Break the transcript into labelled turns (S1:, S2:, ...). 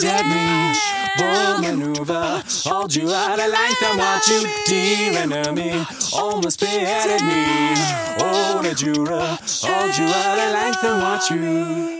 S1: Dead at me. Bold maneuver, hold you out of length and watch you, dear enemy. Almost beheaded me. Oh, the juror, hold you out of length and watch you.